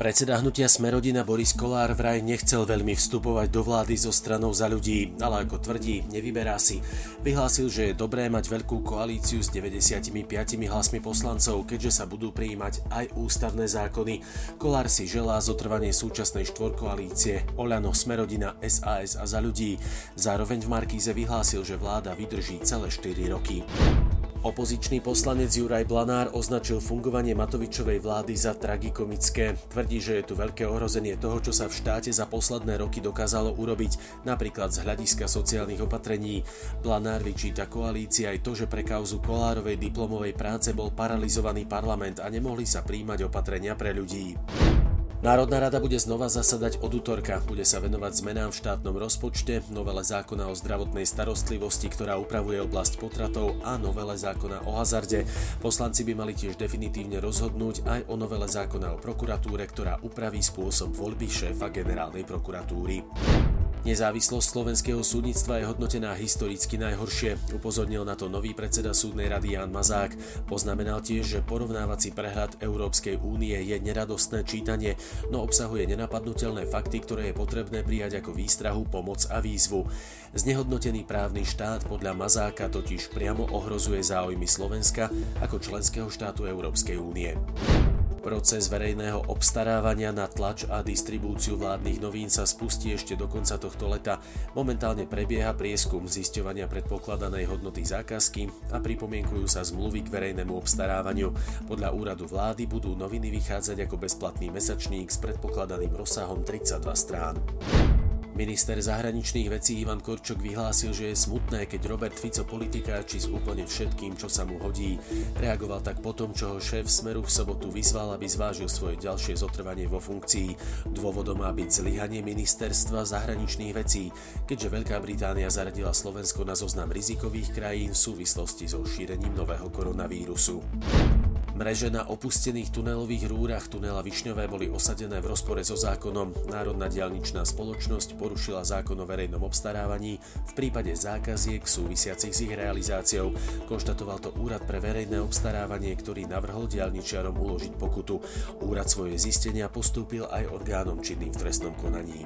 Predseda hnutia Smerodina Boris Kolár vraj nechcel veľmi vstupovať do vlády zo stranou za ľudí, ale ako tvrdí, nevyberá si. Vyhlásil, že je dobré mať veľkú koalíciu s 95 hlasmi poslancov, keďže sa budú prijímať aj ústavné zákony. Kolár si želá zotrvanie súčasnej štvorkoalície Oľano, Smerodina, SAS a za ľudí. Zároveň v Markíze vyhlásil, že vláda vydrží celé 4 roky. Opozičný poslanec Juraj Blanár označil fungovanie Matovičovej vlády za tragikomické. Tvrdí, že je tu veľké ohrozenie toho, čo sa v štáte za posledné roky dokázalo urobiť, napríklad z hľadiska sociálnych opatrení. Blanár vyčíta koalícii aj to, že pre kauzu Kolárovej diplomovej práce bol paralizovaný parlament a nemohli sa príjmať opatrenia pre ľudí. Národná rada bude znova zasadať od útorka. Bude sa venovať zmenám v štátnom rozpočte, novele zákona o zdravotnej starostlivosti, ktorá upravuje oblasť potratov a novele zákona o hazarde. Poslanci by mali tiež definitívne rozhodnúť aj o novele zákona o prokuratúre, ktorá upraví spôsob voľby šéfa generálnej prokuratúry. Nezávislosť slovenského súdnictva je hodnotená historicky najhoršie, upozornil na to nový predseda súdnej rady Jan Mazák. Poznamenal tiež, že porovnávací prehľad Európskej únie je neradostné čítanie, no obsahuje nenapadnutelné fakty, ktoré je potrebné prijať ako výstrahu, pomoc a výzvu. Znehodnotený právny štát podľa Mazáka totiž priamo ohrozuje záujmy Slovenska ako členského štátu Európskej únie. Proces verejného obstarávania na tlač a distribúciu vládnych novín sa spustí ešte do konca tohto leta. Momentálne prebieha prieskum zisťovania predpokladanej hodnoty zákazky a pripomienkujú sa zmluvy k verejnému obstarávaniu. Podľa úradu vlády budú noviny vychádzať ako bezplatný mesačník s predpokladaným rozsahom 32 strán. Minister zahraničných vecí Ivan Korčok vyhlásil, že je smutné, keď Robert Fico či s úplne všetkým, čo sa mu hodí. Reagoval tak po tom, čo ho šéf Smeru v sobotu vyzval, aby zvážil svoje ďalšie zotrvanie vo funkcii. Dôvodom má byť zlyhanie ministerstva zahraničných vecí, keďže Veľká Británia zaradila Slovensko na zoznam rizikových krajín v súvislosti so šírením nového koronavírusu. Mreže na opustených tunelových rúrach tunela Višňové boli osadené v rozpore so zákonom. Národná dialničná spoločnosť porušila zákon o verejnom obstarávaní v prípade zákaziek súvisiacich s ich realizáciou. Konštatoval to Úrad pre verejné obstarávanie, ktorý navrhol dialničiarom uložiť pokutu. Úrad svoje zistenia postúpil aj orgánom činným v trestnom konaní.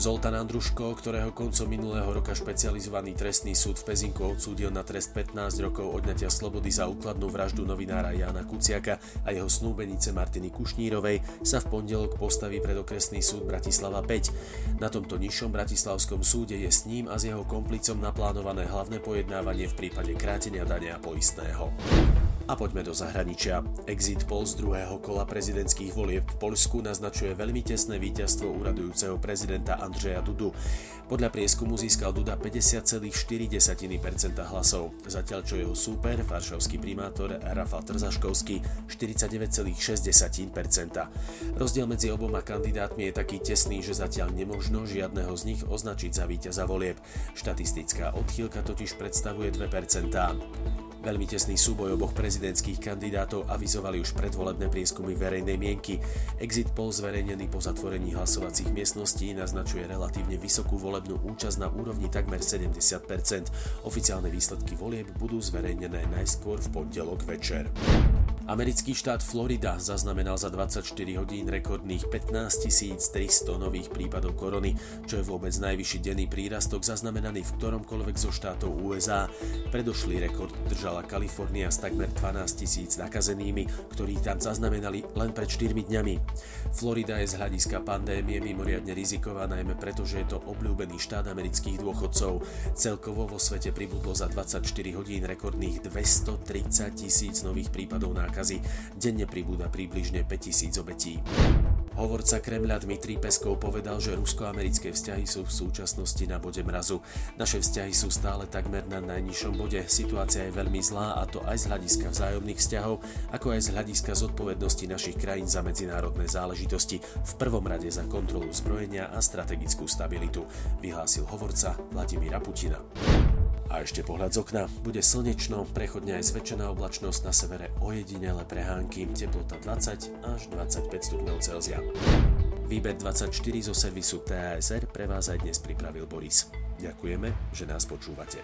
Zoltán Andruško, ktorého koncom minulého roka špecializovaný trestný súd v Pezinku odsúdil na trest 15 rokov odňatia slobody za úkladnú vraždu novinára Jana Kuciaka a jeho snúbenice Martiny Kušnírovej, sa v pondelok postaví pred okresný súd Bratislava 5. Na tomto nižšom bratislavskom súde je s ním a s jeho komplicom naplánované hlavné pojednávanie v prípade krátenia dania poistného. A poďme do zahraničia. Exit poll z druhého kola prezidentských volieb v Poľsku naznačuje veľmi tesné víťazstvo úradujúceho prezidenta Andreja Dudu. Podľa prieskumu získal Duda 50,4% hlasov, zatiaľ čo jeho súper, varšavský primátor Rafal Trzaškovský 49,6%. Rozdiel medzi oboma kandidátmi je taký tesný, že zatiaľ nemožno žiadneho z nich označiť za víťaza volieb. Štatistická odchýlka totiž predstavuje 2%. Veľmi tesný súboj oboch prezidentských kandidátov avizovali už predvolebné prieskumy verejnej mienky. Exit poll zverejnený po zatvorení hlasovacích miestností naznačuje relatívne vysokú volebnú účasť na úrovni takmer 70%. Oficiálne výsledky volieb budú zverejnené najskôr v pondelok večer. Americký štát Florida zaznamenal za 24 hodín rekordných 15 300 nových prípadov korony, čo je vôbec najvyšší denný prírastok zaznamenaný v ktoromkoľvek zo štátov USA. Predošlý rekord držala Kalifornia s takmer 12 tisíc nakazenými, ktorí tam zaznamenali len pred 4 dňami. Florida je z hľadiska pandémie mimoriadne riziková, najmä preto, že je to obľúbený štát amerických dôchodcov. Celkovo vo svete pribudlo za 24 hodín rekordných 230 tisíc nových prípadov nákazy nákazy. Denne pribúda približne 5000 obetí. Hovorca Kremľa Dmitrij Peskov povedal, že rusko-americké vzťahy sú v súčasnosti na bode mrazu. Naše vzťahy sú stále takmer na najnižšom bode. Situácia je veľmi zlá a to aj z hľadiska vzájomných vzťahov, ako aj z hľadiska zodpovednosti našich krajín za medzinárodné záležitosti, v prvom rade za kontrolu zbrojenia a strategickú stabilitu, vyhlásil hovorca Vladimíra Putina. A ešte pohľad z okna. Bude slnečno, prechodne aj zväčšená oblačnosť na severe ojedinele prehánky, teplota 20 až 25 stupňov Celzia. Výber 24 zo servisu TASR pre vás aj dnes pripravil Boris. Ďakujeme, že nás počúvate.